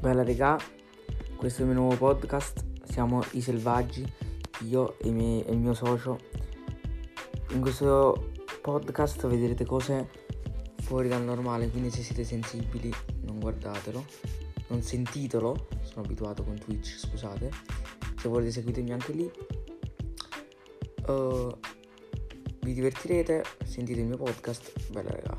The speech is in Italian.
Bella regà, questo è il mio nuovo podcast, siamo i selvaggi, io e, miei, e il mio socio. In questo podcast vedrete cose fuori dal normale, quindi se siete sensibili non guardatelo, non sentitelo, sono abituato con Twitch, scusate. Se volete seguitemi anche lì. Uh, vi divertirete, sentite il mio podcast, bella regà.